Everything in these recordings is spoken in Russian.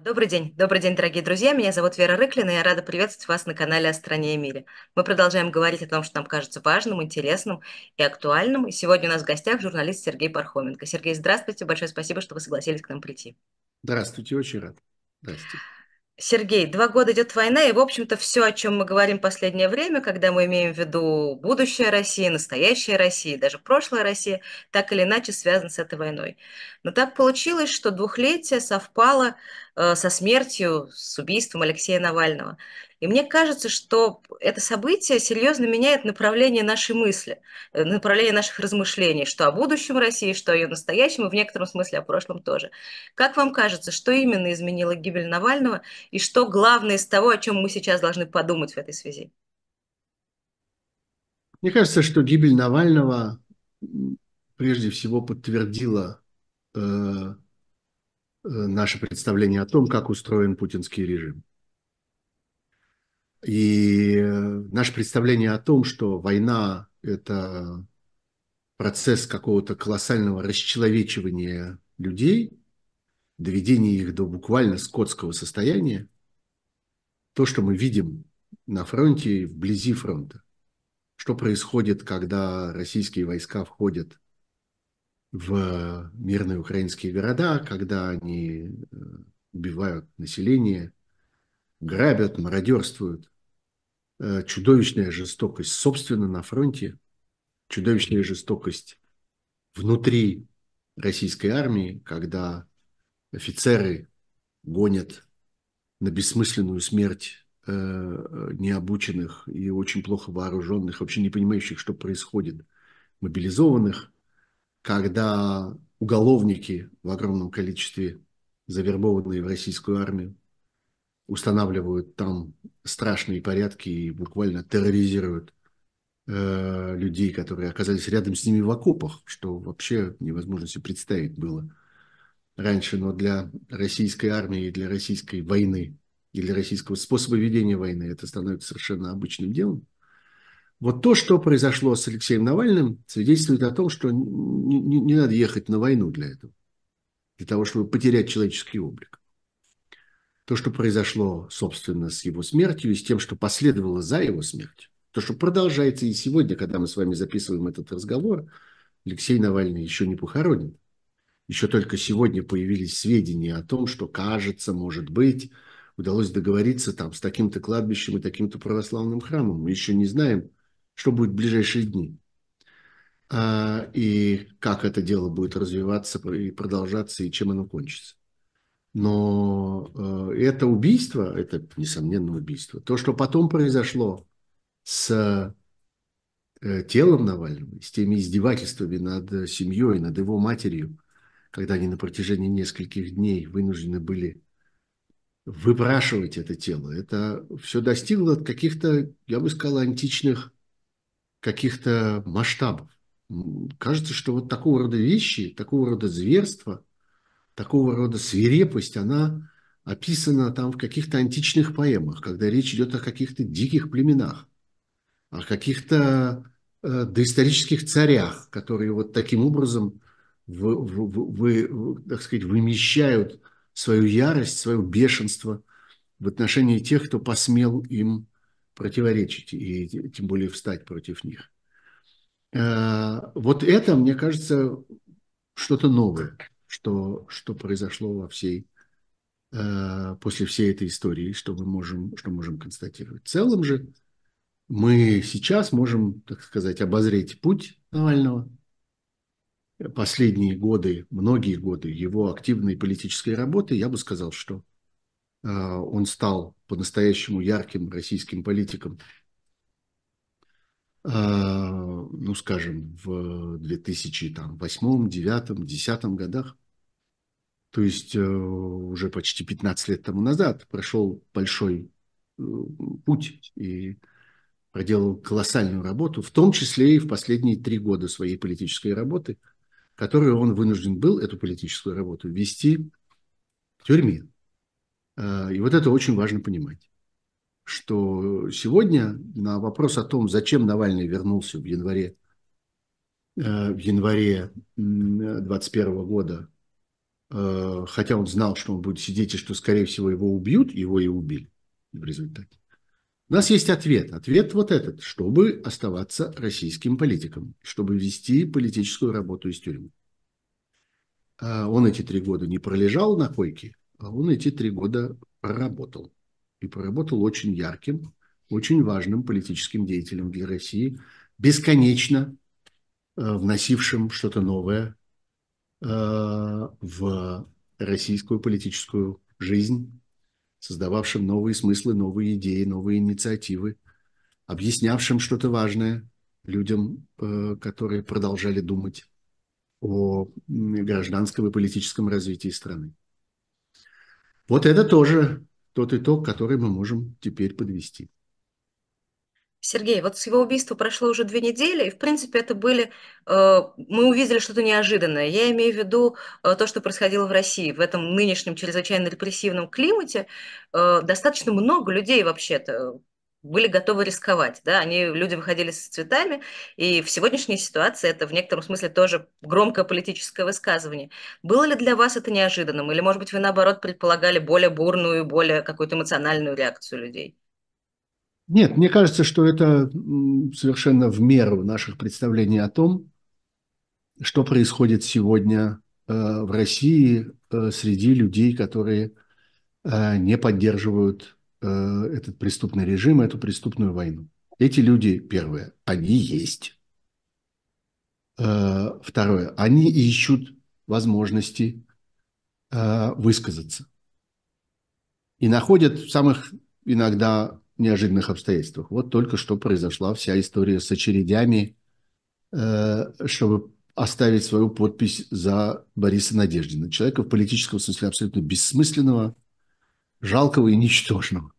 Добрый день, добрый день, дорогие друзья. Меня зовут Вера Рыклина, и я рада приветствовать вас на канале «О стране и мире». Мы продолжаем говорить о том, что нам кажется важным, интересным и актуальным. И сегодня у нас в гостях журналист Сергей Пархоменко. Сергей, здравствуйте, большое спасибо, что вы согласились к нам прийти. Здравствуйте, очень рад. Здравствуйте. Сергей, два года идет война, и, в общем-то, все, о чем мы говорим в последнее время, когда мы имеем в виду будущее России, настоящая Россия, даже прошлая Россия, так или иначе связано с этой войной. Но так получилось, что двухлетие совпало э, со смертью, с убийством Алексея Навального. И мне кажется, что это событие серьезно меняет направление нашей мысли, э, направление наших размышлений, что о будущем России, что о ее настоящем, и в некотором смысле о прошлом тоже. Как вам кажется, что именно изменило гибель Навального, и что главное из того, о чем мы сейчас должны подумать в этой связи? Мне кажется, что гибель Навального прежде всего подтвердила э, э, наше представление о том, как устроен путинский режим. И э, наше представление о том, что война – это процесс какого-то колоссального расчеловечивания людей, доведения их до буквально скотского состояния, то, что мы видим на фронте вблизи фронта, что происходит, когда российские войска входят в мирные украинские города, когда они э, убивают население, грабят, мародерствуют, чудовищная жестокость, собственно, на фронте, чудовищная жестокость внутри российской армии, когда офицеры гонят на бессмысленную смерть э, необученных и очень плохо вооруженных, вообще не понимающих, что происходит, мобилизованных, когда уголовники в огромном количестве, завербованные в российскую армию, устанавливают там страшные порядки и буквально терроризируют э, людей, которые оказались рядом с ними в окопах, что вообще невозможно себе представить было раньше, но для российской армии для российской войны и для российского способа ведения войны это становится совершенно обычным делом. Вот то, что произошло с Алексеем Навальным, свидетельствует о том, что не, не, не надо ехать на войну для этого, для того, чтобы потерять человеческий облик то, что произошло, собственно, с его смертью и с тем, что последовало за его смертью, то, что продолжается и сегодня, когда мы с вами записываем этот разговор, Алексей Навальный еще не похоронен. Еще только сегодня появились сведения о том, что, кажется, может быть, удалось договориться там с таким-то кладбищем и таким-то православным храмом. Мы еще не знаем, что будет в ближайшие дни. А, и как это дело будет развиваться и продолжаться, и чем оно кончится. Но э, это убийство, это несомненно убийство. То, что потом произошло с э, телом Навального, с теми издевательствами над семьей, над его матерью, когда они на протяжении нескольких дней вынуждены были выпрашивать это тело, это все достигло каких-то, я бы сказал, античных каких-то масштабов. Кажется, что вот такого рода вещи, такого рода зверства – такого рода свирепость, она описана там в каких-то античных поэмах, когда речь идет о каких-то диких племенах, о каких-то э, доисторических царях, которые вот таким образом вы, вы, вы, так сказать, вымещают свою ярость, свое бешенство в отношении тех, кто посмел им противоречить и тем более встать против них. Э, вот это, мне кажется, что-то новое что, что произошло во всей, э, после всей этой истории, что мы можем, что можем констатировать. В целом же мы сейчас можем, так сказать, обозреть путь Навального. Последние годы, многие годы его активной политической работы, я бы сказал, что э, он стал по-настоящему ярким российским политиком ну, скажем, в 2008, 2009, 2010 годах. То есть э, уже почти 15 лет тому назад прошел большой э, путь и проделал колоссальную работу, в том числе и в последние три года своей политической работы, которую он вынужден был, эту политическую работу, вести в тюрьме. Э, и вот это очень важно понимать, что сегодня на вопрос о том, зачем Навальный вернулся в январе, в январе 2021 года э, хотя он знал, что он будет сидеть и что, скорее всего, его убьют, его и убили в результате. У нас есть ответ. Ответ вот этот, чтобы оставаться российским политиком, чтобы вести политическую работу из тюрьмы. А он эти три года не пролежал на койке, а он эти три года проработал. И проработал очень ярким, очень важным политическим деятелем для России, бесконечно э, вносившим что-то новое э, в российскую политическую жизнь, создававшим новые смыслы, новые идеи, новые инициативы, объяснявшим что-то важное людям, э, которые продолжали думать о гражданском и политическом развитии страны. Вот это тоже тот итог, который мы можем теперь подвести. Сергей, вот с его убийства прошло уже две недели, и, в принципе, это были... Э, мы увидели что-то неожиданное. Я имею в виду э, то, что происходило в России. В этом нынешнем чрезвычайно репрессивном климате э, достаточно много людей вообще-то были готовы рисковать, да, они, люди выходили с цветами, и в сегодняшней ситуации это в некотором смысле тоже громкое политическое высказывание. Было ли для вас это неожиданным, или, может быть, вы, наоборот, предполагали более бурную, более какую-то эмоциональную реакцию людей? Нет, мне кажется, что это совершенно в меру наших представлений о том, что происходит сегодня э, в России э, среди людей, которые э, не поддерживают этот преступный режим, эту преступную войну. Эти люди, первое, они есть. Второе, они ищут возможности высказаться. И находят в самых иногда неожиданных обстоятельствах. Вот только что произошла вся история с очередями, э, чтобы оставить свою подпись за Бориса Надеждина. Человека в политическом смысле абсолютно бессмысленного, жалкого и ничтожного,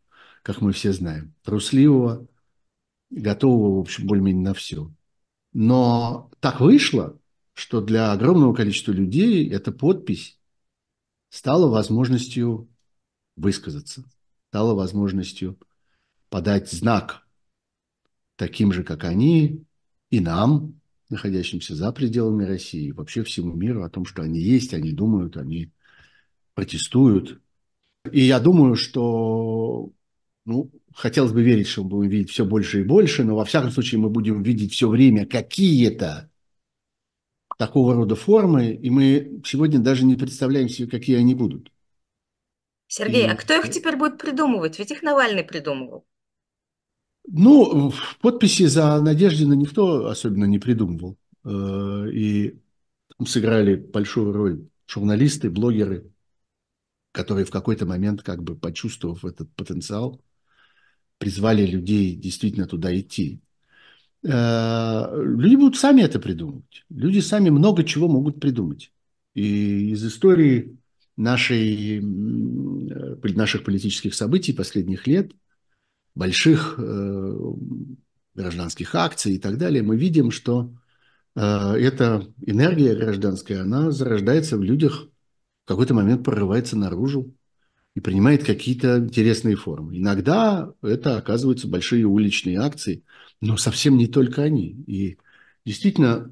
как мы все знаем. Трусливого, готового, в общем, более-менее на все. Но так вышло, что для огромного количества людей эта подпись стала возможностью высказаться, стала возможностью подать знак таким же, как они, и нам, находящимся за пределами России, и вообще всему миру о том, что они есть, они думают, они протестуют. И я думаю, что ну, хотелось бы верить, что мы будем видеть все больше и больше, но во всяком случае мы будем видеть все время какие-то такого рода формы, и мы сегодня даже не представляем себе, какие они будут. Сергей, и... а кто их теперь будет придумывать? Ведь их Навальный придумывал. Ну, подписи за Надеждина никто особенно не придумывал. Э, и там сыграли большую роль журналисты, блогеры, которые в какой-то момент, как бы почувствовав этот потенциал, призвали людей действительно туда идти. Э, люди будут сами это придумывать. Люди сами много чего могут придумать. И из истории нашей, наших политических событий последних лет – больших э, гражданских акций и так далее, мы видим, что э, эта энергия гражданская, она зарождается в людях, в какой-то момент прорывается наружу и принимает какие-то интересные формы. Иногда это оказываются большие уличные акции, но совсем не только они. И действительно,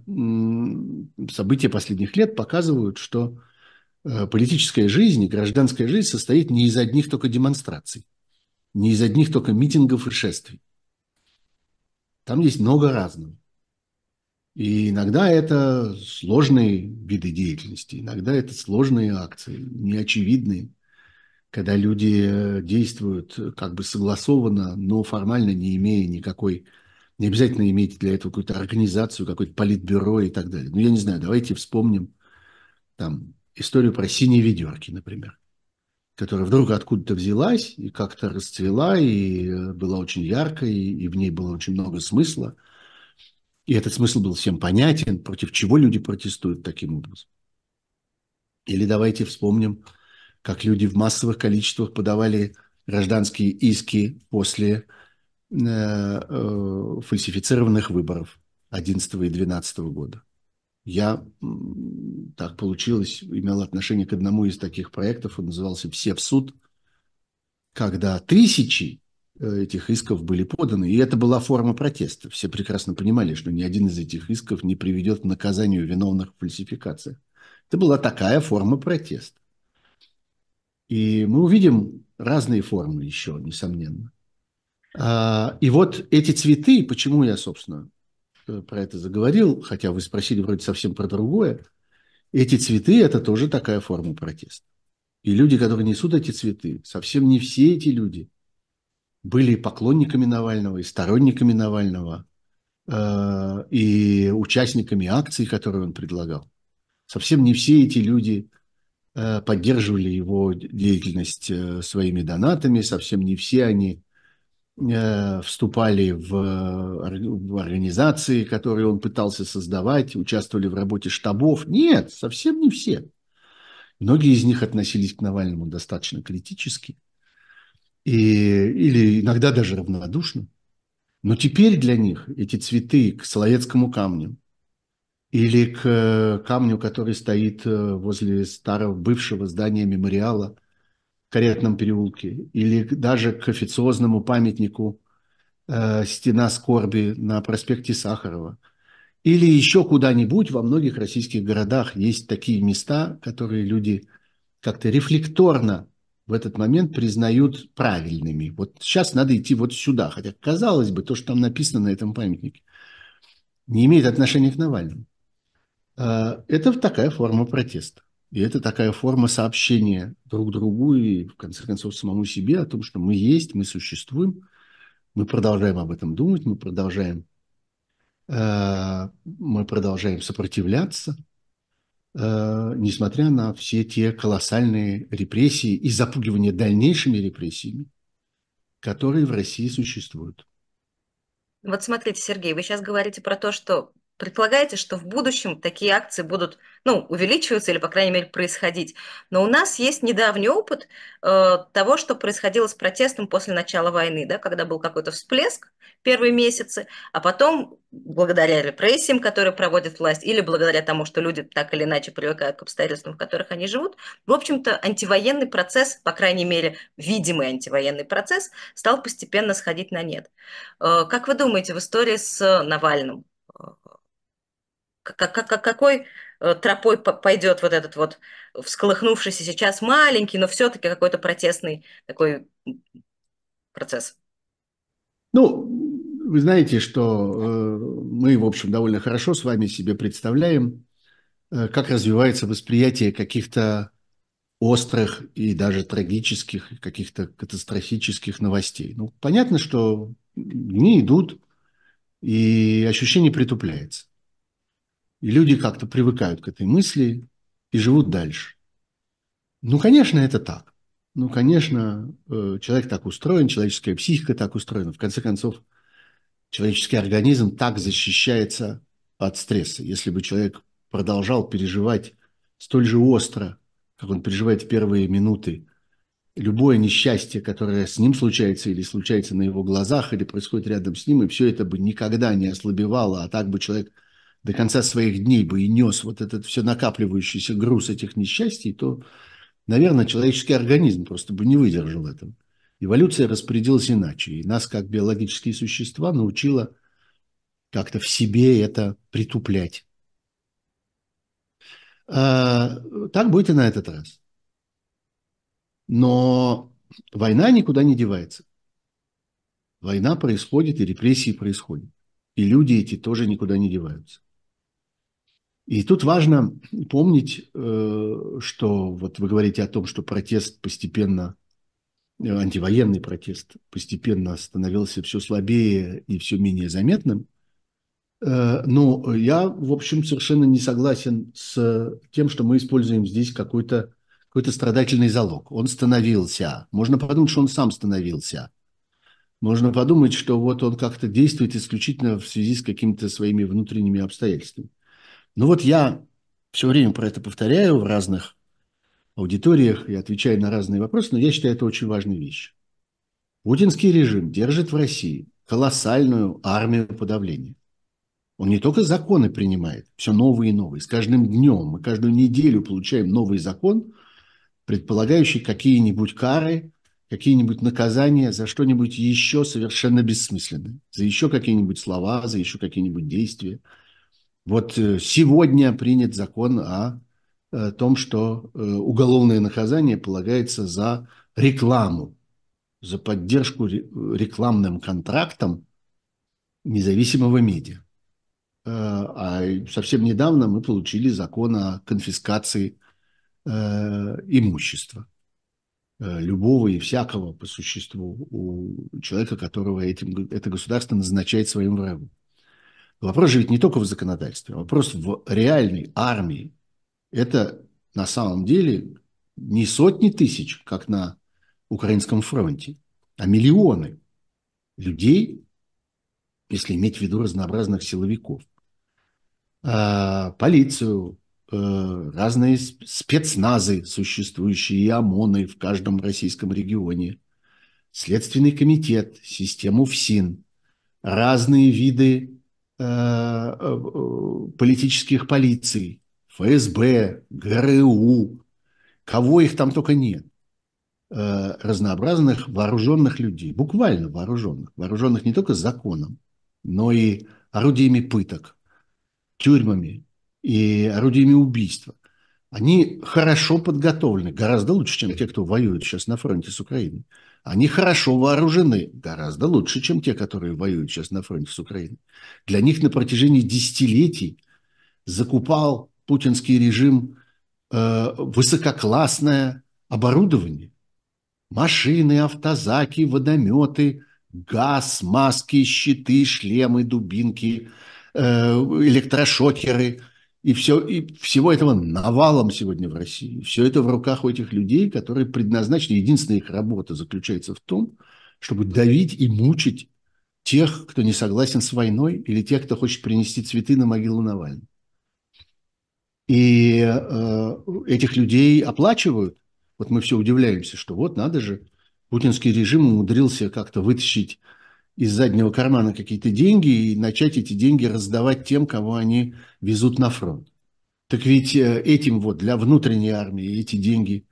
события последних лет показывают, что э, политическая жизнь гражданская жизнь состоит не из одних только демонстраций не из одних только митингов и шествий. Там есть много разного. И иногда это сложные виды деятельности, иногда это сложные акции, неочевидные, когда люди э, действуют как бы согласованно, но формально не имея никакой, не обязательно иметь для этого какую-то организацию, какое-то политбюро и так далее. Ну, я не знаю, давайте вспомним там историю про синие ведерки, например которая вдруг откуда-то взялась и как-то расцвела, и э, была очень яркой, и в ней было очень много смысла. И этот смысл был всем понятен, против чего люди протестуют таким образом. Или давайте вспомним, как люди в массовых количествах подавали гражданские иски после э, э, фальсифицированных выборов 11 и 12 года. Я, так получилось, имел отношение к одному из таких проектов, он назывался «Все в суд», когда тысячи э, этих исков были поданы, и это была форма протеста. Все прекрасно понимали, что ни один из этих исков не приведет к наказанию виновных в фальсификациях. Это была такая форма протеста. И мы увидим разные формы еще, несомненно. А, и вот эти цветы, почему я, собственно, э, про это заговорил, хотя вы спросили вроде совсем про другое, эти цветы – это тоже такая форма протеста. И люди, которые несут эти цветы, совсем не все эти люди были поклонниками Навального и сторонниками Навального, э, и участниками акций, которые он предлагал. Совсем не все эти люди поддерживали его деятельность своими донатами, совсем не все они Э, вступали в организации, которые он пытался создавать, участвовали в работе штабов. Нет, совсем не все. Многие из них относились к Навальному достаточно критически и, или иногда даже равнодушно. Но теперь для них эти цветы к Соловецкому камню или к камню, который стоит э, возле старого бывшего здания мемориала Каретном переулке, или даже к официозному памятнику э, «Стена скорби» на проспекте Сахарова, или еще куда-нибудь во многих российских городах есть такие места, которые люди как-то рефлекторно в этот момент признают правильными. Вот сейчас надо идти вот сюда, хотя, казалось бы, то, что там написано на этом памятнике, не имеет отношения к Навальному. Э, это такая форма протеста. И это такая форма сообщения друг другу и, в конце концов, самому себе о том, что мы есть, мы существуем, мы продолжаем об этом думать, мы продолжаем, э, мы продолжаем сопротивляться, э, несмотря на все те колоссальные репрессии и запугивание дальнейшими репрессиями, которые в России существуют. Вот смотрите, Сергей, вы сейчас говорите про то, что предполагаете, что в будущем такие акции будут ну, увеличиваться или, по крайней мере, происходить. Но у нас есть недавний опыт э, того, что происходило с протестом после начала войны, да, когда был какой-то всплеск первые месяцы, а потом, благодаря репрессиям, которые проводит власть, или благодаря тому, что люди так или иначе привыкают к обстоятельствам, в которых они живут, в общем-то, антивоенный процесс, по крайней мере, видимый антивоенный процесс, стал постепенно сходить на нет. Э, как вы думаете, в истории с Навальным, какой э, тропой пойдет вот этот вот всколыхнувшийся сейчас маленький, но все-таки какой-то протестный такой процесс? Ну, вы знаете, что э, мы, в общем, довольно хорошо с вами себе представляем, э, как развивается восприятие каких-то острых и даже трагических, каких-то катастрофических новостей. Ну, понятно, что дни идут, и ощущение притупляется. И люди как-то привыкают к этой мысли и живут дальше. Ну, конечно, это так. Ну, конечно, э, человек так устроен, человеческая психика так устроена. В конце концов, человеческий организм так защищается от стресса. Если бы человек продолжал переживать столь же остро, как он переживает в первые минуты, любое несчастье, которое с ним случается или случается на его глазах, или происходит рядом с ним, и все это бы никогда не ослабевало, а так бы человек до конца своих дней бы и нес вот этот все накапливающийся груз этих несчастий, то, наверное, человеческий организм просто бы не выдержал этого. Эволюция распорядилась иначе, и нас, как биологические существа, научила как-то в себе это притуплять. А, так будет и на этот раз. Но война никуда не девается. Война происходит, и репрессии происходят. И люди эти тоже никуда не деваются. И тут важно помнить, э, что вот вы говорите о том, что протест постепенно, э, антивоенный протест постепенно становился все слабее и все менее заметным. Э, но я, в общем, совершенно не согласен с тем, что мы используем здесь какой-то какой-то страдательный залог. Он становился. Можно подумать, что он сам становился. Можно подумать, что вот он как-то действует исключительно в связи с какими-то своими внутренними обстоятельствами. Ну вот я все время про это повторяю в разных аудиториях и отвечаю на разные вопросы, но я считаю это очень важной вещью. Путинский режим держит в России колоссальную армию подавления. Он не только законы принимает, все новые и новые. С каждым днем мы каждую неделю получаем новый закон, предполагающий какие-нибудь кары, какие-нибудь наказания за что-нибудь еще совершенно бессмысленное, за еще какие-нибудь слова, за еще какие-нибудь действия – вот э, сегодня принят закон о о том, что уголовное наказание полагается за рекламу, за поддержку рекламным контрактом независимого медиа. А совсем недавно мы получили закон о конфискации имущества. Э, любого и всякого по существу у человека, которого этим, это государство назначает своим врагом. Вопрос же ведь не только в законодательстве, вопрос в реальной армии. Это на самом деле не сотни тысяч, как на украинском фронте, а миллионы людей, если иметь в виду разнообразных силовиков. А, полицию, Э, разные спецназы, существующие и ОМОНы в каждом российском регионе, Следственный комитет, систему ФСИН, разные виды политических полиций, ФСБ, ГРУ, кого их там только нет, разнообразных вооруженных людей, буквально вооруженных, вооруженных не только законом, но и орудиями пыток, тюрьмами, и орудиями убийства, они хорошо подготовлены, гораздо лучше, чем те, кто воюет сейчас на фронте с Украиной. Они хорошо вооружены, гораздо лучше, чем те, которые воюют сейчас на фронте с Украиной. Для них на протяжении десятилетий закупал путинский режим э, высококлассное оборудование. Машины, автозаки, водометы, газ, маски, щиты, шлемы, дубинки, э, электрошокеры – и, все, и всего этого навалом сегодня в России. Все это в руках у этих людей, которые предназначены, единственная их работа заключается в том, чтобы давить и мучить тех, кто не согласен с войной, или тех, кто хочет принести цветы на могилу Навального. И э, этих людей оплачивают. Вот мы все удивляемся, что вот надо же, путинский режим умудрился как-то вытащить из заднего кармана какие-то деньги и начать эти деньги раздавать тем, кого они везут на фронт. Так ведь э, этим вот для внутренней армии эти деньги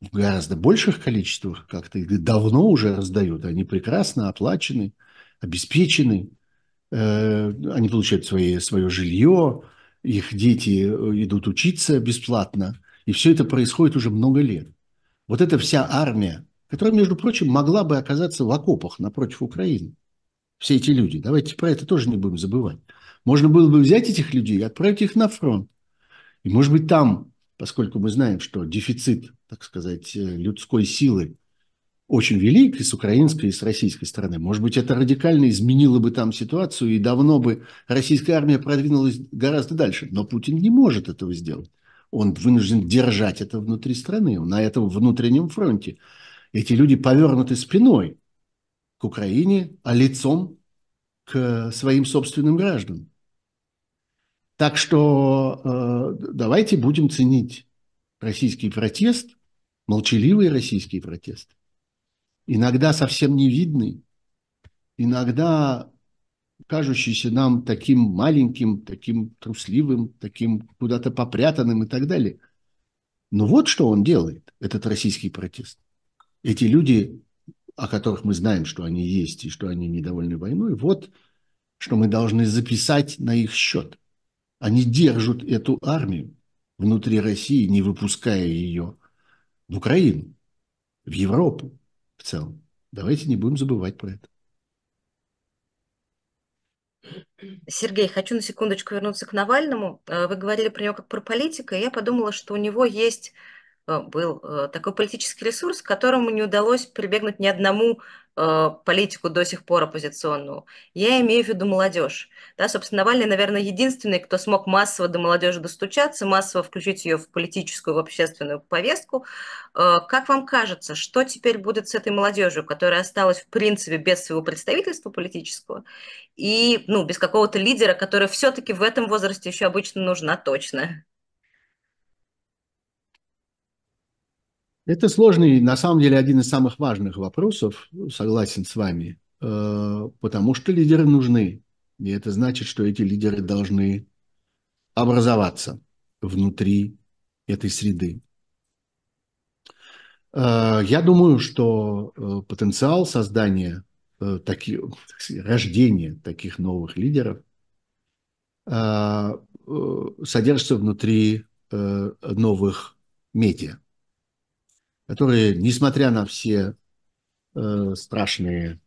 в гораздо больших количествах как-то давно уже раздают. Они прекрасно оплачены, обеспечены, э, они получают свои, свое жилье, их дети э, идут учиться бесплатно. И все это происходит уже много лет. Вот эта вся армия, которая, между прочим, могла бы оказаться в окопах напротив Украины. Все эти люди. Давайте про это тоже не будем забывать. Можно было бы взять этих людей и отправить их на фронт. И, может быть, там, поскольку мы знаем, что дефицит, так сказать, э, людской силы очень велик и с украинской, и с российской стороны. Может быть, это радикально изменило бы там ситуацию, и давно бы российская армия продвинулась гораздо дальше. Но Путин не может этого сделать. Он вынужден держать это внутри страны, на этом внутреннем фронте. Эти люди повернуты спиной к Украине, а лицом к своим собственным гражданам. Так что э, давайте будем ценить российский протест, молчаливый российский протест, иногда совсем невидный, иногда кажущийся нам таким маленьким, таким трусливым, таким куда-то попрятанным и так далее. Но вот что он делает, этот российский протест – эти люди, о которых мы знаем, что они есть и что они недовольны войной, вот что мы должны записать на их счет. Они держат эту армию внутри России, не выпуская ее в Украину, в Европу в целом. Давайте не будем забывать про это. Сергей, хочу на секундочку вернуться к Навальному. Э, вы говорили про него как про политика, и я подумала, что у него есть был э, такой политический ресурс, к которому не удалось прибегнуть ни одному э, политику до сих пор оппозиционному. Я имею в виду молодежь. Да, собственно, Навальный, наверное, единственный, кто смог массово до молодежи достучаться, массово включить ее в политическую, в общественную повестку. Как вам кажется, что теперь будет с этой молодежью, которая осталась, в принципе, без своего представительства политического и ну, без какого-то лидера, который все-таки в этом возрасте еще обычно нужна точно? Это сложный, на самом деле, один из самых важных вопросов, согласен с вами, э, потому что лидеры нужны. И это значит, что эти лидеры должны образоваться внутри этой среды. Э, я думаю, что э, потенциал создания таких, рождения таких новых лидеров содержится внутри новых медиа, которые, несмотря на все страшные,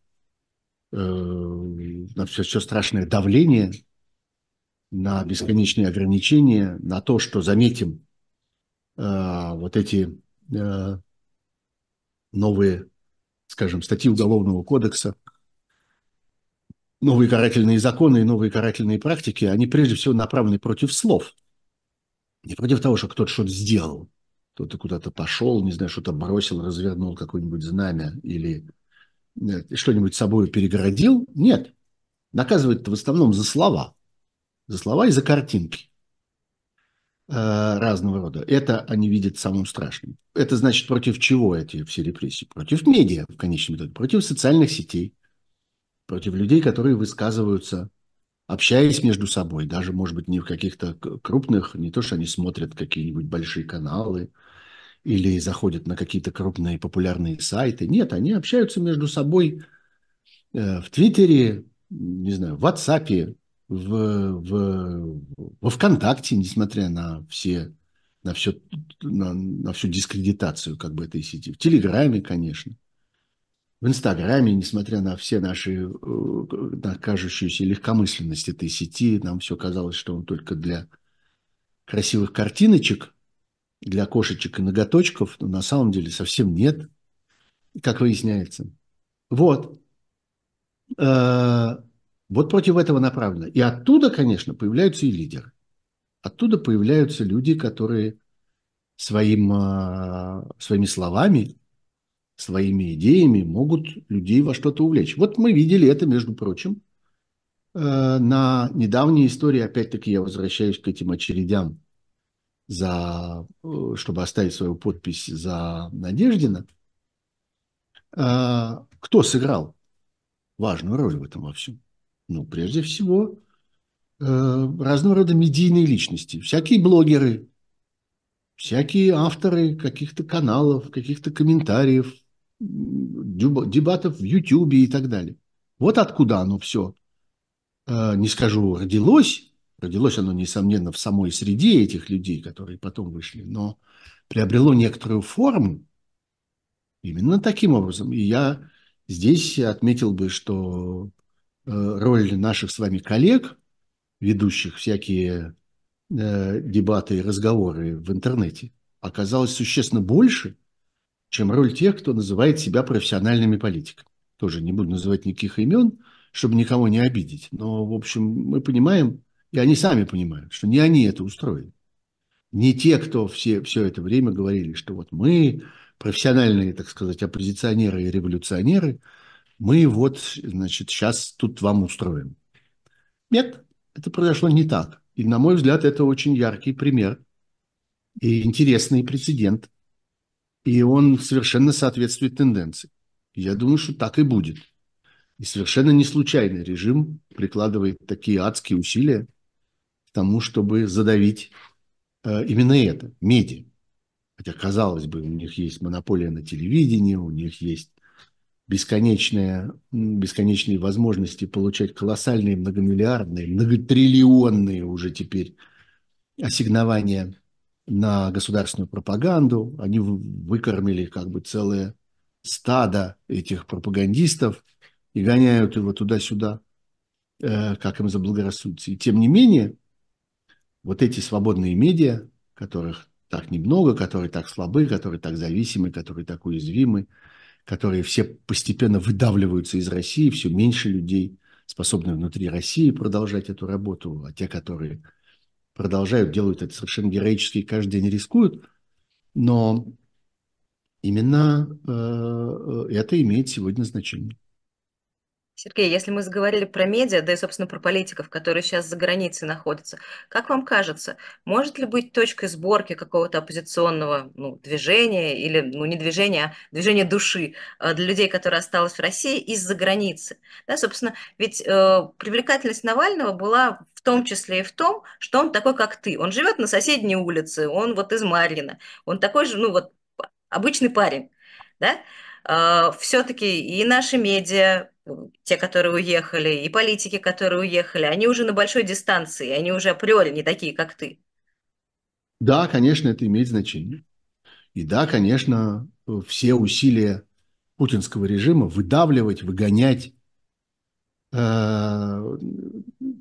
на все, все страшное давление, на бесконечные ограничения, на то, что, заметим, вот эти новые, скажем, статьи Уголовного кодекса, новые карательные законы и новые карательные практики, они прежде всего направлены против слов. Не против того, что кто-то что-то сделал. Кто-то куда-то пошел, не знаю, что-то бросил, развернул какое-нибудь знамя или что-нибудь собой перегородил. Нет. Наказывают в основном за слова. За слова и за картинки. Э, разного рода. Это они видят самым страшным. Это значит, против чего эти все репрессии? Против медиа, в конечном итоге, против социальных сетей, против людей, которые высказываются, общаясь между собой, даже, может быть, не в каких-то крупных, не то, что они смотрят какие-нибудь большие каналы или заходят на какие-то крупные популярные сайты. Нет, они общаются между собой э, в Твиттере, не знаю, в WhatsApp, в, в, во ВКонтакте, несмотря на все на, все, на, на всю дискредитацию как бы этой сети. В Телеграме, конечно. В Инстаграме, несмотря на все наши, э, на кажущуюся легкомысленность этой сети, нам все казалось, что он только для красивых картиночек, для кошечек и ноготочков, но на самом деле совсем нет, как выясняется. Вот. Э, вот против этого направлено. И оттуда, конечно, появляются и лидеры. Оттуда появляются люди, которые своим, а, своими словами, своими идеями могут людей во что-то увлечь. Вот мы видели это, между прочим, э, на недавней истории, опять-таки я возвращаюсь к этим очередям, за, э, чтобы оставить свою подпись за Надеждина. Э, кто сыграл важную роль в этом во всем? Ну, прежде всего, э, разного рода медийные личности, всякие блогеры, всякие авторы каких-то каналов, каких-то комментариев, дебатов в Ютьюбе и так далее. Вот откуда оно все, э, не скажу, родилось. Родилось оно, несомненно, в самой среде этих людей, которые потом вышли, но приобрело некоторую форму именно таким образом. И я здесь отметил бы, что Э, роль наших с вами коллег, ведущих всякие э, дебаты и разговоры в интернете, оказалась существенно больше, чем роль тех, кто называет себя профессиональными политиками. Тоже не буду называть никаких имен, чтобы никого не обидеть. Но, в общем, мы понимаем, и они сами понимают, что не они это устроили. Не те, кто все, все это время говорили, что вот мы, профессиональные, так сказать, оппозиционеры и революционеры – мы вот, значит, сейчас тут вам устроим. Нет, это произошло не так. И, на мой взгляд, это очень яркий пример и интересный прецедент. И он совершенно соответствует тенденции. Я думаю, что так и будет. И совершенно не случайно режим прикладывает такие адские усилия тому, чтобы задавить э, именно это, медиа. Хотя, казалось бы, у них есть монополия на телевидении, у них есть бесконечные, бесконечные возможности получать колоссальные многомиллиардные, многотриллионные уже теперь ассигнования на государственную пропаганду. Они выкормили как бы целое стадо этих пропагандистов и гоняют его туда-сюда, э, как им заблагорассудится. И тем не менее, вот эти свободные медиа, которых так немного, которые так слабы, которые так зависимы, которые так уязвимы, которые все постепенно выдавливаются из России, все меньше людей способны внутри России продолжать эту работу, а те, которые продолжают, делают это совершенно героически каждый день рискуют, но именно э, это имеет сегодня значение. Сергей, если мы заговорили про медиа, да и, собственно, про политиков, которые сейчас за границей находятся, как вам кажется, может ли быть точкой сборки какого-то оппозиционного ну, движения или, ну, не движения, а движения души э, для людей, которые осталось в России из-за границы? Да, собственно, ведь э, привлекательность Навального была в том числе и в том, что он такой, как ты. Он живет на соседней улице, он вот из Марьина, он такой же, ну, вот, обычный парень, да? Э, все-таки и наши медиа, те, которые уехали, и политики, которые уехали, они уже на большой дистанции, они уже априори не такие, как ты. Да, конечно, это имеет значение. И да, конечно, все усилия путинского режима выдавливать, выгонять э,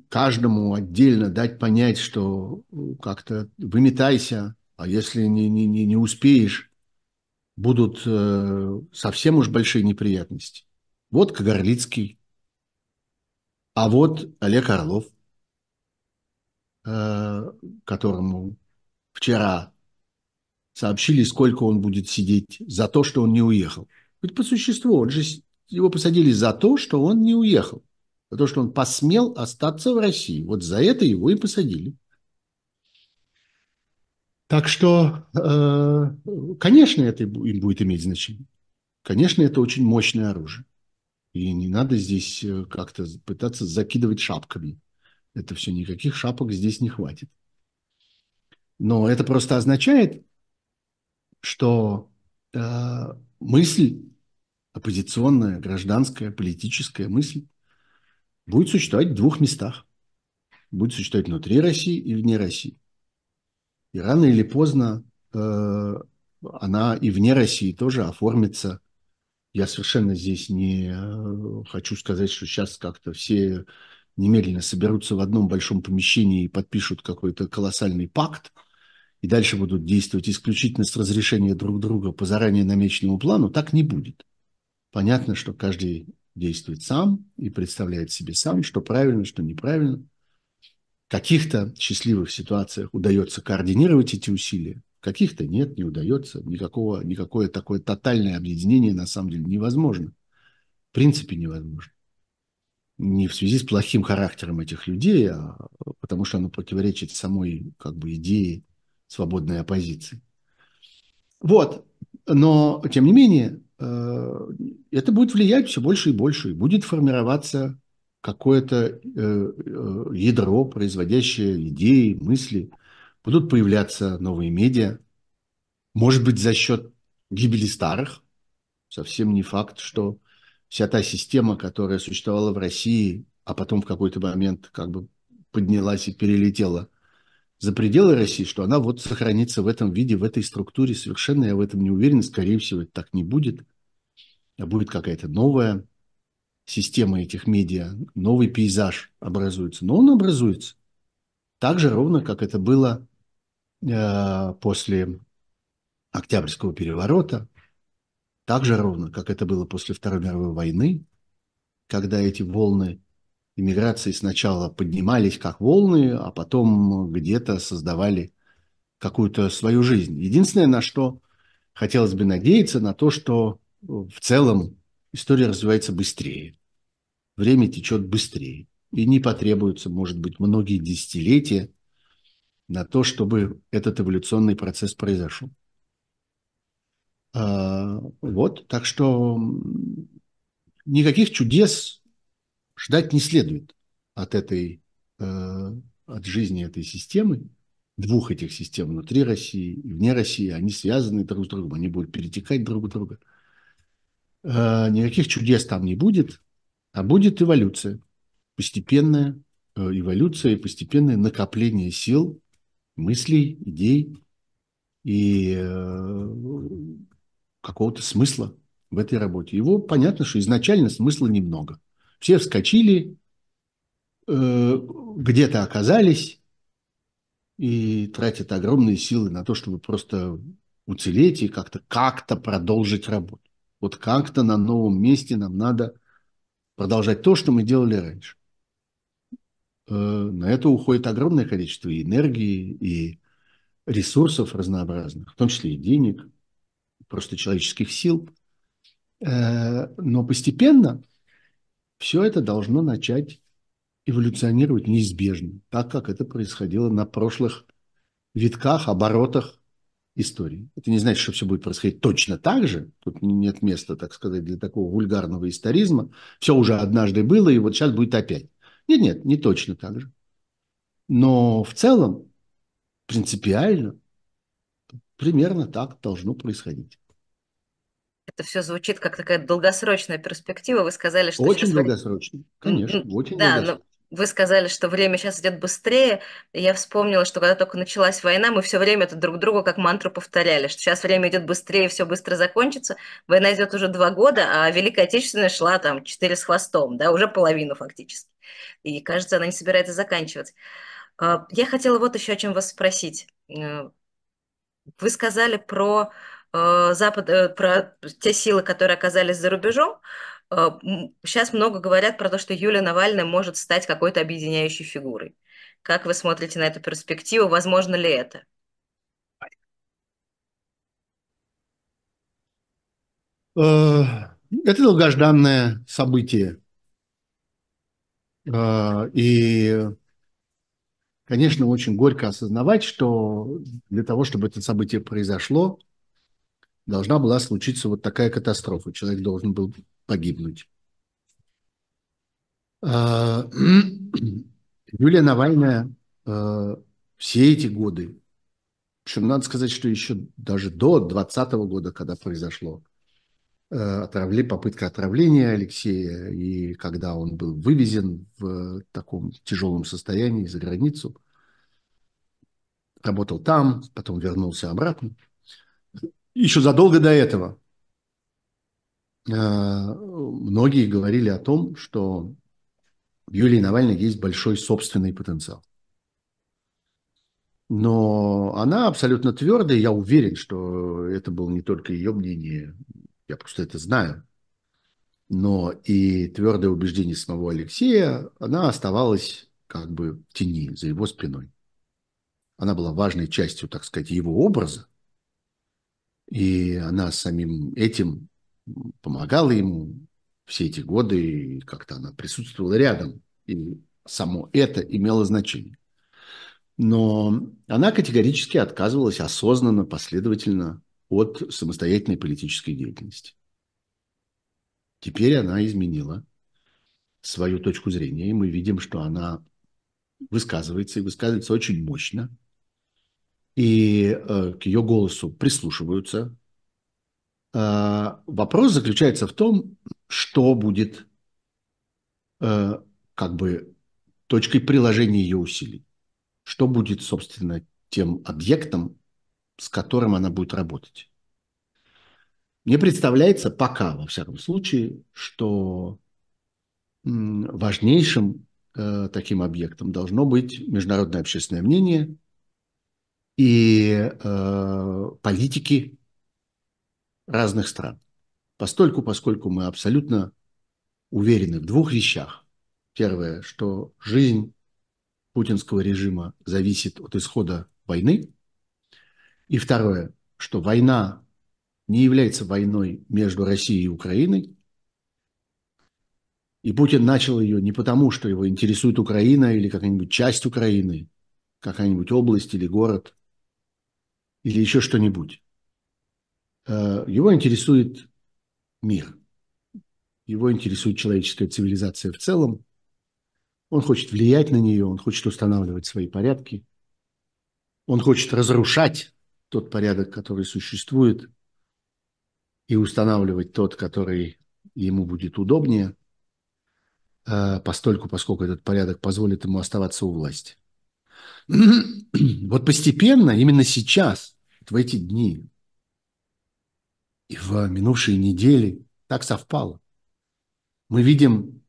каждому отдельно дать понять, что как-то выметайся, а если не, не, не успеешь, будут э, совсем уж большие неприятности. Вот Кагарлицкий, а вот Олег Орлов, э, которому вчера сообщили, сколько он будет сидеть за то, что он не уехал. Ведь по существу он же его посадили за то, что он не уехал, за то, что он посмел остаться в России. Вот за это его и посадили. Так что, э, конечно, это им будет иметь значение. Конечно, это очень мощное оружие. И не надо здесь э, как-то пытаться закидывать шапками. Это все, никаких шапок здесь не хватит. Но это просто означает, что э, мысль, оппозиционная, гражданская, политическая мысль, будет существовать в двух местах. Будет существовать внутри России и вне России. И рано или поздно э, она и вне России тоже оформится. Я совершенно здесь не э, хочу сказать, что сейчас как-то все немедленно соберутся в одном большом помещении и подпишут какой-то колоссальный пакт, и дальше будут действовать исключительно с разрешения друг друга по заранее намеченному плану, так не будет. Понятно, что каждый действует сам и представляет себе сам, что правильно, что неправильно – каких-то счастливых ситуациях удается координировать эти усилия, каких-то нет, не удается. Никакого, никакое такое тотальное объединение на самом деле невозможно. В принципе невозможно. Не в связи с плохим характером этих людей, а потому что оно противоречит самой как бы, идее свободной оппозиции. Вот. Но, тем не менее, э, это будет влиять все больше и больше, и будет формироваться какое-то э, э, ядро, производящее идеи, мысли. Будут появляться новые медиа. Может быть, за счет гибели старых. Совсем не факт, что вся та система, которая существовала в России, а потом в какой-то момент как бы поднялась и перелетела за пределы России, что она вот сохранится в этом виде, в этой структуре. Совершенно я в этом не уверен. Скорее всего, это так не будет. А будет какая-то новая системы этих медиа, новый пейзаж образуется. Но он образуется. Так же ровно, как это было э, после Октябрьского переворота, так же ровно, как это было после Второй мировой войны, когда эти волны иммиграции сначала поднимались как волны, а потом где-то создавали какую-то свою жизнь. Единственное, на что хотелось бы надеяться, на то, что в целом история развивается быстрее. Время течет быстрее. И не потребуется, может быть, многие десятилетия на то, чтобы этот эволюционный процесс произошел. А, вот, так что никаких чудес ждать не следует от этой, э, от жизни этой системы, двух этих систем внутри России и вне России, они связаны друг с другом, они будут перетекать друг в друга. Э, никаких чудес там не будет, а будет эволюция. Постепенная э, эволюция и постепенное накопление сил, мыслей, идей и какого-то смысла в этой работе. Его понятно, что изначально смысла немного. Все вскочили, где-то оказались, и тратят огромные силы на то, чтобы просто уцелеть и как-то как-то продолжить работу. Вот как-то на новом месте нам надо продолжать то, что мы делали раньше. Э, на это уходит огромное количество и энергии, и ресурсов разнообразных, в том числе и денег, просто человеческих сил. Э, но постепенно все это должно начать эволюционировать неизбежно, так как это происходило на прошлых витках, оборотах истории. Это не значит, что все будет происходить точно так же. Тут нет места, так сказать, для такого вульгарного историзма. Все уже однажды было, и вот сейчас будет опять. Нет, нет, не точно так же. Но в целом, принципиально, примерно так должно происходить это все звучит как такая долгосрочная перспектива. Вы сказали, что очень долгосрочно, конечно, очень да, долгосрочно. Вы сказали, что время сейчас идет быстрее. Я вспомнила, что когда только началась война, мы все время это друг другу как мантру повторяли, что сейчас время идет быстрее, все быстро закончится. Война идет уже два года, а Великая Отечественная шла там четыре с хвостом, да, уже половину фактически. И кажется, она не собирается заканчивать. А, я хотела вот еще о чем вас спросить. Э, вы сказали про э, Запад, э, про те силы, которые оказались за рубежом. Сейчас много говорят про то, что Юлия Навальная может стать какой-то объединяющей фигурой. Как вы смотрите на эту перспективу? Возможно ли это? Это долгожданное событие. И конечно, очень горько осознавать, что для того, чтобы это событие произошло, должна была случиться вот такая катастрофа. Человек должен был погибнуть. А, Юлия Навальная а, все эти годы, причем надо сказать, что еще даже до 2020 года, когда произошло а, отравли, попытка отравления Алексея, и когда он был вывезен в таком тяжелом состоянии за границу, работал там, потом вернулся обратно. Еще задолго до этого многие говорили о том, что в Юлии Навальной есть большой собственный потенциал. Но она абсолютно твердая, я уверен, что это было не только ее мнение, я просто это знаю, но и твердое убеждение самого Алексея, она оставалась как бы в тени, за его спиной. Она была важной частью, так сказать, его образа, и она самим этим помогала ему все эти годы, и как-то она присутствовала рядом, и само это имело значение. Но она категорически отказывалась осознанно, последовательно от самостоятельной политической деятельности. Теперь она изменила свою точку зрения, и мы видим, что она высказывается, и высказывается очень мощно, и э, к ее голосу прислушиваются. Э, вопрос заключается в том, что будет э, как бы точкой приложения ее усилий, что будет, собственно, тем объектом, с которым она будет работать. Мне представляется пока, во всяком случае, что важнейшим э, таким объектом должно быть международное общественное мнение и э, политики разных стран. Постольку, поскольку мы абсолютно уверены в двух вещах. Первое, что жизнь путинского режима зависит от исхода войны. И второе, что война не является войной между Россией и Украиной. И Путин начал ее не потому, что его интересует Украина или какая-нибудь часть Украины, какая-нибудь область или город, или еще что-нибудь. Э, его интересует мир. Его интересует человеческая цивилизация в целом. Он хочет влиять на нее, он хочет устанавливать свои порядки. Он хочет разрушать тот порядок, который существует, и устанавливать тот, который ему будет удобнее, э, постольку, поскольку этот порядок позволит ему оставаться у власти. Вот постепенно, именно сейчас, в эти дни и в минувшие недели, так совпало. Мы видим,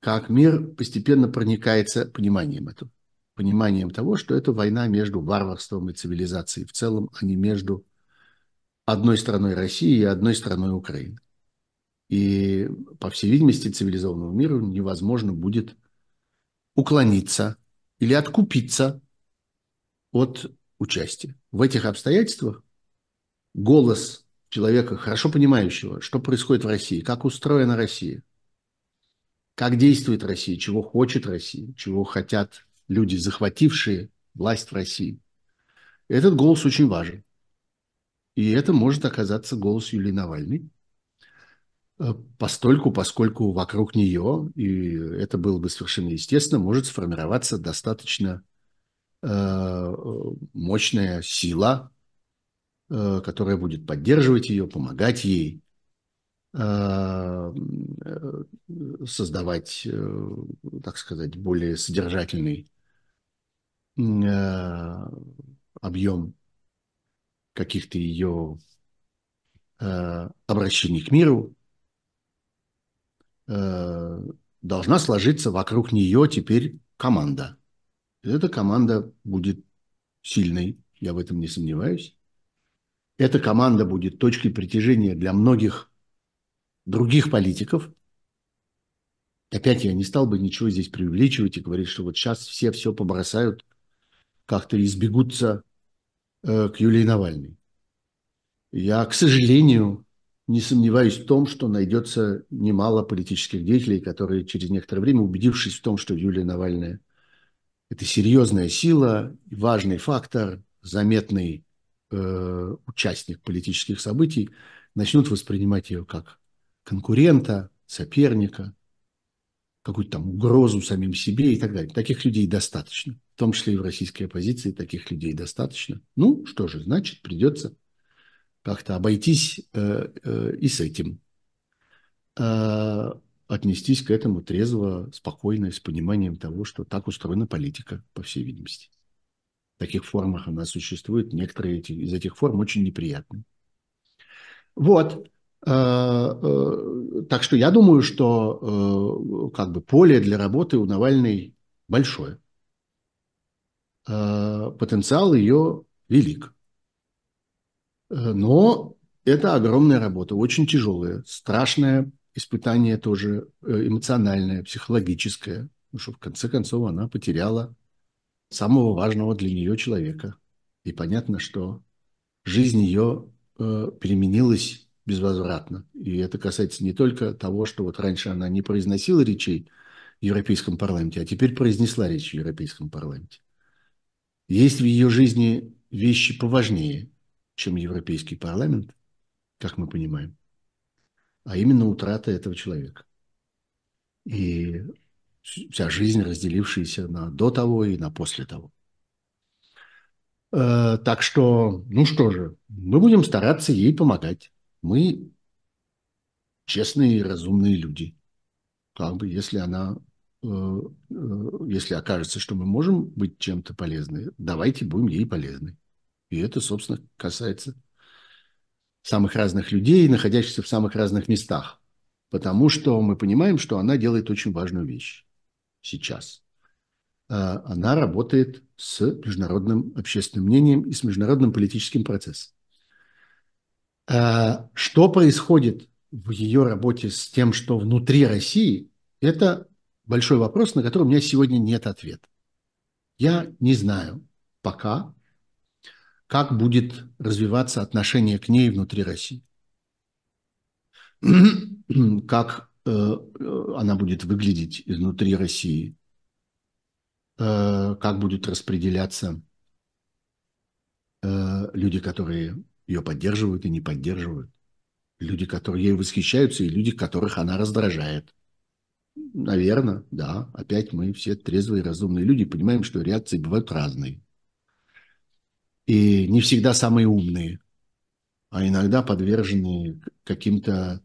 как мир постепенно проникается пониманием этого. Пониманием того, что это война между варварством и цивилизацией в целом, а не между одной страной России и одной страной Украины. И, по всей видимости, цивилизованному миру невозможно будет уклониться или откупиться от участия. В этих обстоятельствах голос человека, хорошо понимающего, что происходит в России, как устроена Россия, как действует Россия, чего хочет Россия, чего хотят люди, захватившие власть в России. Этот голос очень важен. И это может оказаться голос Юлии Навальной, э, постольку, поскольку вокруг нее, и это было бы совершенно естественно, может сформироваться достаточно э, мощная сила, э, которая будет поддерживать ее, помогать ей, создавать, так сказать, более содержательный объем каких-то ее обращений к миру, должна сложиться вокруг нее теперь команда. Эта команда будет сильной, я в этом не сомневаюсь. Эта команда будет точкой притяжения для многих других политиков. Опять я не стал бы ничего здесь преувеличивать и говорить, что вот сейчас все все побросают, как-то избегутся э, к Юлии Навальной. Я, к сожалению, не сомневаюсь в том, что найдется немало политических деятелей, которые через некоторое время, убедившись в том, что Юлия Навальная – это серьезная сила, важный фактор, заметный э, участник политических событий, начнут воспринимать ее как конкурента, соперника, какую-то там угрозу самим себе и так далее. Таких людей достаточно. В том числе и в российской оппозиции таких людей достаточно. Ну, что же, значит, придется как-то обойтись э, э, и с этим. Э, отнестись к этому трезво, спокойно, с пониманием того, что так устроена политика, по всей видимости. Таких формах она существует. Некоторые эти, из этих форм очень неприятны. Вот. Э, э, так что я думаю, что э, как бы поле для работы у Навальной большое. Потенциал ее велик. Но это огромная работа, очень тяжелая, страшная, испытание тоже эмоциональное, психологическое, потому что в конце концов она потеряла самого важного для нее человека. И понятно, что жизнь ее э, переменилась безвозвратно. И это касается не только того, что вот раньше она не произносила речей в Европейском парламенте, а теперь произнесла речь в Европейском парламенте. Есть в ее жизни вещи поважнее, чем Европейский парламент, как мы понимаем а именно утрата этого человека. И вся жизнь, разделившаяся на до того и на после того. Э, так что, ну что же, мы будем стараться ей помогать. Мы честные и разумные люди. Как бы, если она, э, э, если окажется, что мы можем быть чем-то полезны, давайте будем ей полезны. И это, собственно, касается самых разных людей, находящихся в самых разных местах. Потому что мы понимаем, что она делает очень важную вещь сейчас. А, она работает с международным общественным мнением и с международным политическим процессом. А, что происходит в ее работе с тем, что внутри России, это большой вопрос, на который у меня сегодня нет ответа. Я не знаю пока, как будет развиваться отношение к ней внутри России. Как она будет выглядеть изнутри России, э, как будут распределяться э, люди, которые ее поддерживают и не поддерживают, люди, которые ей восхищаются, и люди, которых она раздражает. Наверное, да. Опять мы все трезвые, разумные люди понимаем, что реакции бывают разные и не всегда самые умные, а иногда подвержены каким-то, э,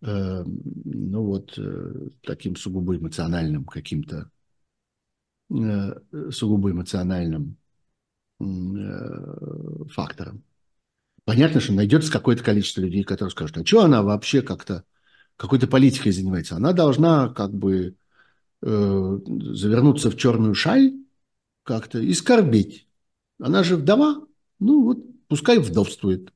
ну вот, э, таким сугубо эмоциональным каким-то, э, сугубо эмоциональным э, фактором. Понятно, что найдется какое-то количество людей, которые скажут, а что она вообще как-то какой-то политикой занимается? Она должна как бы э, завернуться в черную шаль как-то и скорбить она же вдова, ну вот пускай вдовствует.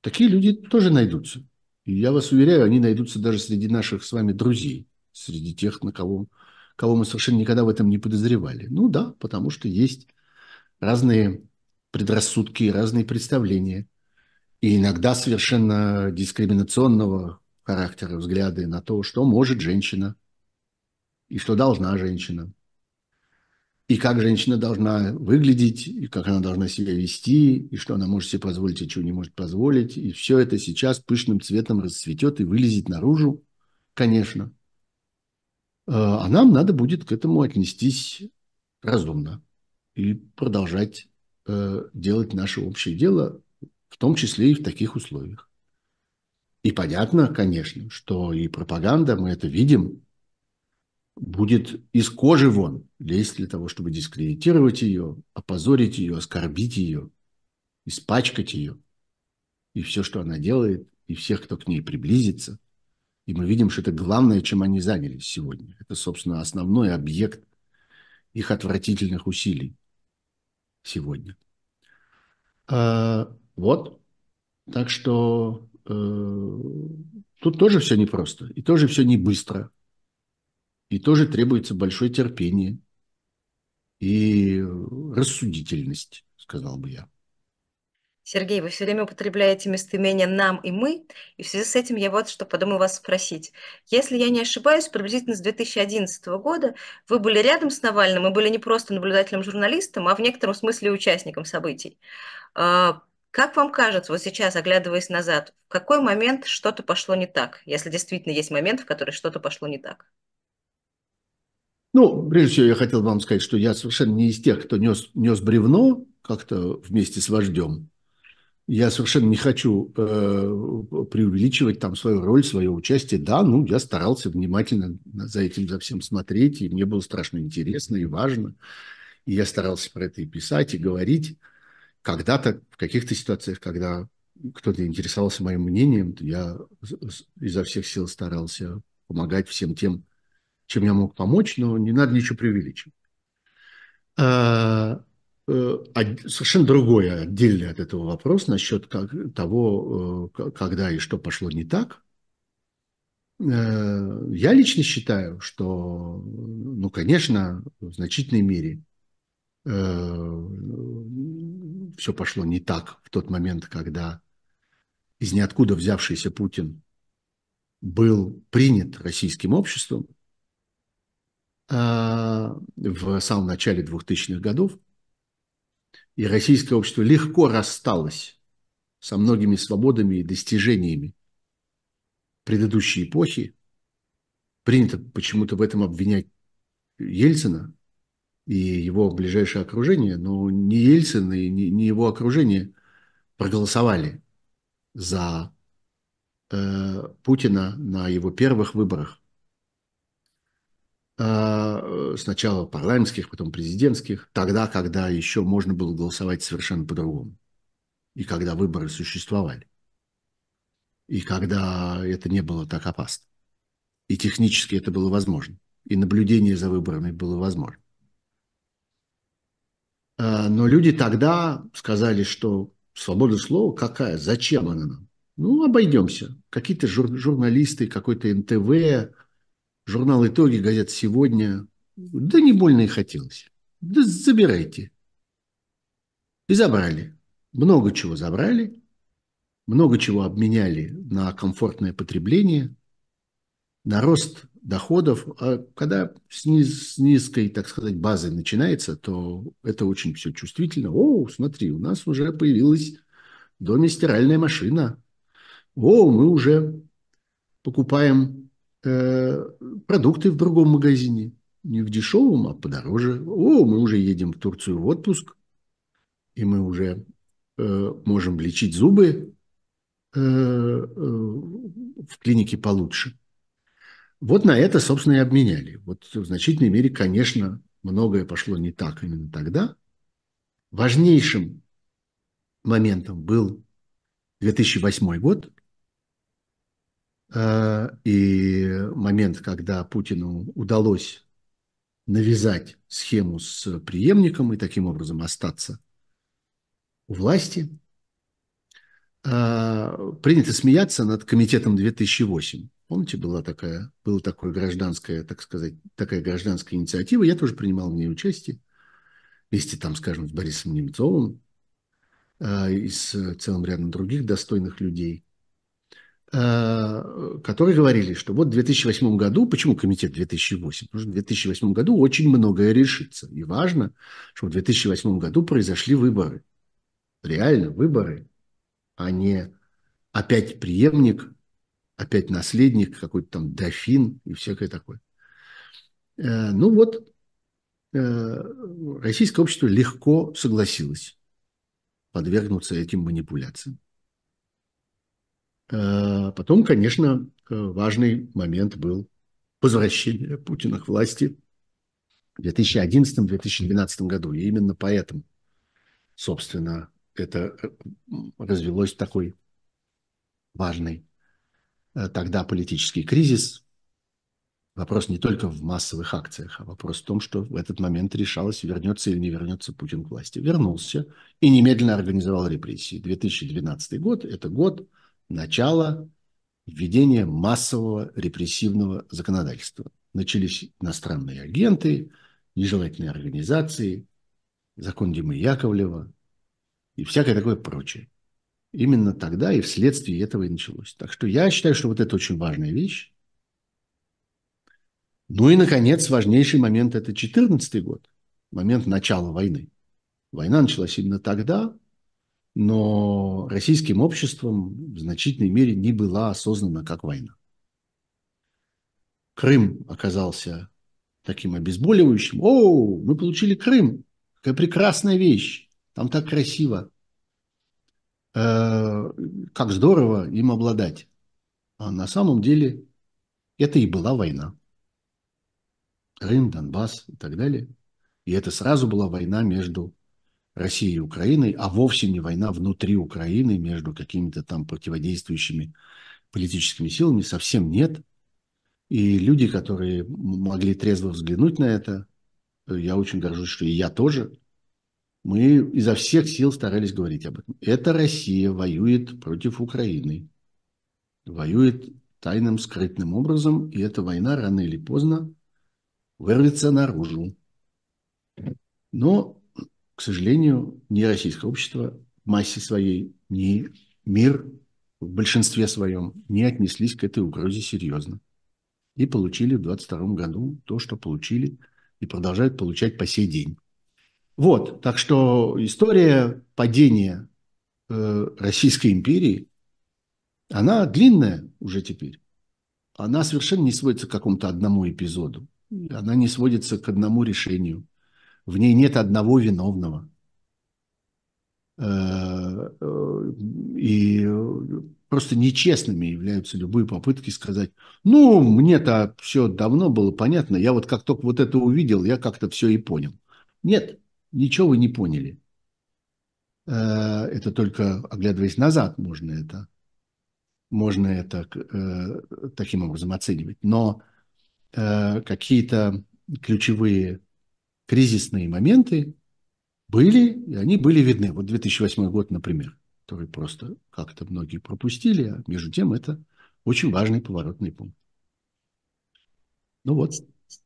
Такие люди тоже найдутся. Я вас уверяю, они найдутся даже среди наших с вами друзей, среди тех, на кого, кого мы совершенно никогда в этом не подозревали. Ну да, потому что есть разные предрассудки, разные представления. И иногда совершенно дискриминационного характера взгляды на то, что может женщина и что должна женщина и как женщина должна выглядеть, и как она должна себя вести, и что она может себе позволить, и чего не может позволить. И все это сейчас пышным цветом расцветет и вылезет наружу, конечно. А, а нам надо будет к этому отнестись разумно и продолжать э, делать наше общее дело, в том числе и в таких условиях. И понятно, конечно, что и пропаганда, мы это видим, будет из кожи вон лезть для того, чтобы дискредитировать ее, опозорить ее, оскорбить ее, испачкать ее. И все, что она делает, и всех, кто к ней приблизится. И мы видим, что это главное, чем они занялись сегодня. Это, собственно, основной объект их отвратительных усилий сегодня. А, вот. Так что э, тут тоже все непросто. И тоже все не быстро. И тоже требуется большое терпение и рассудительность, сказал бы я. Сергей, вы все время употребляете местоимение «нам» и «мы», и в связи с этим я вот что подумаю вас спросить. Если я не ошибаюсь, приблизительно с 2011 года вы были рядом с Навальным и были не просто наблюдателем-журналистом, а в некотором смысле участником событий. А, как вам кажется, вот сейчас, оглядываясь назад, в какой момент что-то пошло не так, если действительно есть момент, в который что-то пошло не так? Ну, прежде всего, я хотел вам сказать, что я совершенно не из тех, кто нес, нес бревно как-то вместе с вождем. Я совершенно не хочу э, преувеличивать там свою роль, свое участие. Да, ну, я старался внимательно за этим, за всем смотреть, и мне было страшно интересно и важно. И я старался про это и писать, и говорить. Когда-то, в каких-то ситуациях, когда кто-то интересовался моим мнением, я изо всех сил старался помогать всем тем, чем я мог помочь, но не надо ничего преувеличивать. А, Э, совершенно другое, отдельный от этого вопрос насчет того, э, когда и что пошло не так. Э, я лично считаю, что, ну, конечно, в значительной мере все пошло не так в тот момент, когда из ниоткуда взявшийся Путин был принят российским обществом в самом начале 2000-х годов и российское общество легко рассталось со многими свободами и достижениями предыдущей эпохи. Принято почему-то в этом обвинять Ельцина и его ближайшее окружение, но не Ельцин и не его окружение проголосовали за э, Путина на его первых выборах а, сначала парламентских, потом президентских, тогда, когда еще можно было голосовать совершенно по-другому. И когда выборы существовали. И когда это не было так опасно. И технически это было возможно. И наблюдение за выборами было возможно. А, но люди тогда сказали, что свобода слова какая? Зачем она нам? Ну, обойдемся. Какие-то жур- журналисты, какой-то НТВ, журнал «Итоги», газета «Сегодня». Да не больно и хотелось. Да забирайте. И забрали. Много чего забрали, много чего обменяли на комфортное потребление, на рост доходов. А когда с, низ, с низкой, так сказать, базы начинается, то это очень все чувствительно. О, смотри, у нас уже появилась доме стиральная машина. О, мы уже покупаем продукты в другом магазине. Не в дешевом, а подороже. О, мы уже едем в Турцию в отпуск, и мы уже э, можем лечить зубы э, э, в клинике получше. Вот на это, собственно, и обменяли. Вот в значительной мере, конечно, многое пошло не так именно тогда. Важнейшим моментом был 2008 год, Э, и момент, когда Путину удалось навязать схему с преемником и таким образом остаться у власти, э, принято смеяться над комитетом 2008. Помните, была такая, была такая гражданская, так сказать, такая гражданская инициатива. Я тоже принимал в ней участие. Вместе там, скажем, с Борисом Немцовым э, и с целым рядом других достойных людей. Э, которые говорили, что вот в 2008 году, почему комитет 2008? Потому что в 2008 году очень многое решится. И важно, что в 2008 году произошли выборы. Реально выборы, а не опять преемник, опять наследник, какой-то там дофин и всякое такое. Э, ну вот, э, российское общество легко согласилось подвергнуться этим манипуляциям. Э, потом, конечно, э, важный момент был возвращение Путина к власти в 2011-2012 году. И именно поэтому, собственно, это э, развелось в такой важный тогда политический кризис. Вопрос не только в массовых акциях, а вопрос в том, что в этот момент решалось, вернется или не вернется Путин к власти. Вернулся и немедленно организовал репрессии. 2012 год – это год начала введения массового репрессивного законодательства. Начались иностранные агенты, нежелательные организации, закон Димы Яковлева и всякое такое прочее. Именно тогда и вследствие этого и началось. Так что я считаю, что вот это очень важная вещь. Ну и, наконец, важнейший момент – это 2014 год, момент начала войны. Война началась именно тогда, но российским обществом в значительной мере не была осознана как война. Крым оказался таким обезболивающим. О, мы получили Крым. Какая прекрасная вещь. Там так красиво. Э, как здорово им обладать. А на самом деле это и была война. Крым, Донбасс и так далее. И это сразу была война между Россией и Украиной, а вовсе не война внутри Украины между какими-то там противодействующими политическими силами. Совсем нет. И люди, которые могли трезво взглянуть на это, я очень горжусь, что и я тоже, мы изо всех сил старались говорить об этом. Это Россия воюет против Украины. Воюет тайным, скрытным образом, и эта война рано или поздно вырвется наружу. Но, к сожалению, ни российское общество в массе своей, ни мир в большинстве своем не отнеслись к этой угрозе серьезно. И получили в 22 году то, что получили, и продолжают получать по сей день. Вот, так что история падения э, Российской империи, она длинная уже теперь. Она совершенно не сводится к какому-то одному эпизоду. Она не сводится к одному решению. В ней нет одного виновного. Э, э, и просто нечестными являются любые попытки сказать, ну, мне-то все давно было понятно, я вот как только вот это увидел, я как-то все и понял. Нет, ничего вы не поняли. Э, это только оглядываясь назад можно это, можно это таким образом оценивать. Но Э, какие-то ключевые кризисные моменты были, и они были видны. Вот 2008 год, например, который просто как-то многие пропустили, а между тем это очень важный поворотный пункт. Ну вот.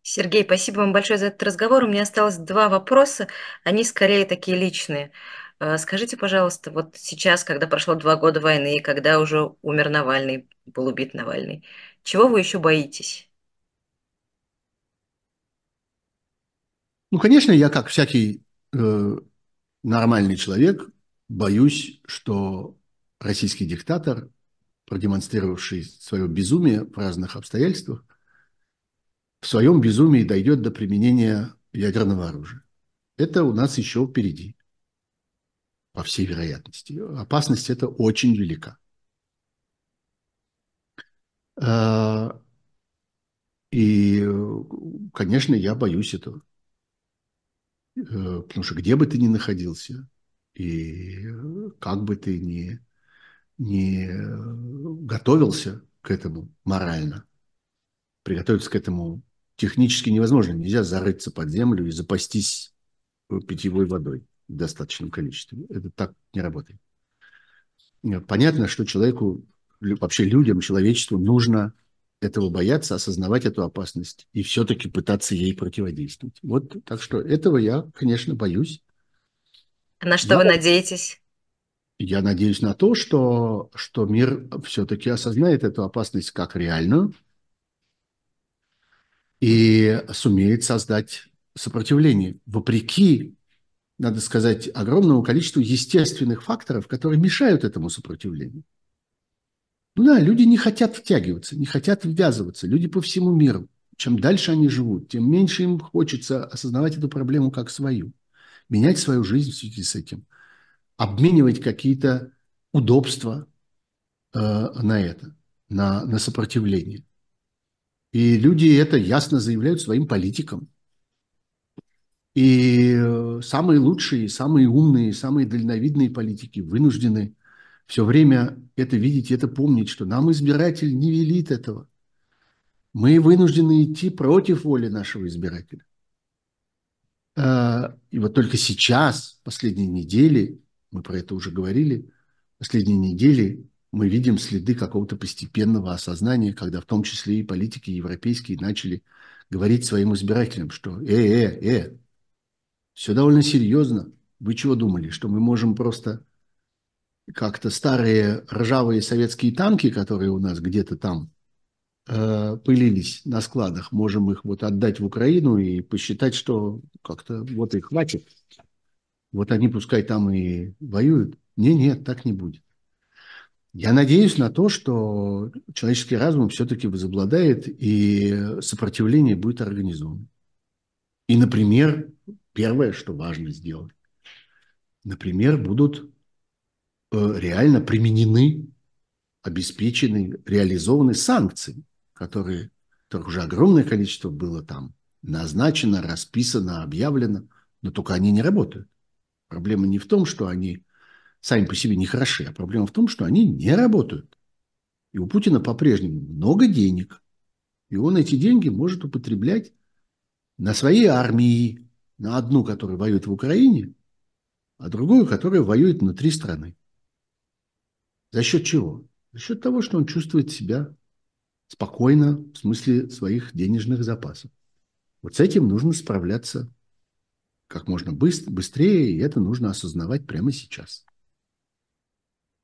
Сергей, спасибо вам большое за этот разговор. У меня осталось два вопроса, они скорее такие личные. Э, скажите, пожалуйста, вот сейчас, когда прошло два года войны, когда уже умер Навальный, был убит Навальный, чего вы еще боитесь? Ну, конечно, я, как всякий э, нормальный человек, боюсь, что российский диктатор, продемонстрировавший свое безумие в разных обстоятельствах, в своем безумии дойдет до применения ядерного оружия. Это у нас еще впереди, по всей вероятности. Опасность это очень велика. Э, и, конечно, я боюсь этого. Э, потому что где бы ты ни находился, и как бы ты ни, ни готовился к этому морально, приготовиться к этому технически невозможно. Нельзя зарыться под землю и запастись питьевой водой в достаточном количестве. Это так не работает. Понятно, что человеку, вообще людям, человечеству нужно этого бояться, осознавать эту опасность и все-таки пытаться ей противодействовать. Вот так что этого я, конечно, боюсь. На что я, вы надеетесь? Я надеюсь на то, что, что мир все-таки осознает эту опасность как реальную и сумеет создать сопротивление, вопреки, надо сказать, огромному количеству естественных факторов, которые мешают этому сопротивлению. Ну да, люди не хотят втягиваться, не хотят ввязываться. Люди по всему миру. Чем дальше они живут, тем меньше им хочется осознавать эту проблему как свою. Менять свою жизнь в связи с этим. Обменивать какие-то удобства, на это, на, на сопротивление. И люди это ясно заявляют своим политикам. И э, самые лучшие, самые умные, самые дальновидные политики вынуждены все время это видеть это помнить, что нам избиратель не велит этого. Мы вынуждены идти против воли нашего избирателя. А, и вот только сейчас, последние недели, мы про это уже говорили, последние недели мы видим следы какого-то постепенного осознания, когда в том числе и политики европейские начали говорить своим избирателям, что «э, э, э, все довольно серьезно. Вы чего думали, что мы можем просто как-то старые ржавые советские танки, которые у нас где-то там э, пылились на складах, можем их вот отдать в Украину и посчитать, что как-то вот их хватит. Вот они пускай там и воюют. Не, нет, так не будет. Я надеюсь на то, что человеческий разум все-таки возобладает и сопротивление будет организовано. И, например, первое, что важно сделать, например, будут реально применены, обеспечены, реализованы санкции, которые, которых уже огромное количество было там назначено, расписано, объявлено, но только они не работают. Проблема не в том, что они сами по себе не хороши, а проблема в том, что они не работают. И у Путина по-прежнему много денег, и он эти деньги может употреблять на своей армии, на одну, которая воюет в Украине, а другую, которая воюет внутри страны. За счет чего? За счет того, что он чувствует себя спокойно в смысле своих денежных запасов. Вот с этим нужно справляться как можно быстрее, и это нужно осознавать прямо сейчас.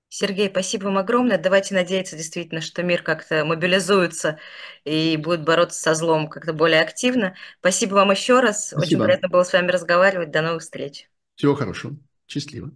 Сергей, спасибо вам огромное. Давайте надеяться действительно, что мир как-то мобилизуется и будет бороться со злом как-то более активно. Спасибо вам еще раз. Спасибо. Очень приятно было с вами разговаривать. До новых встреч. Всего хорошего. Счастливо.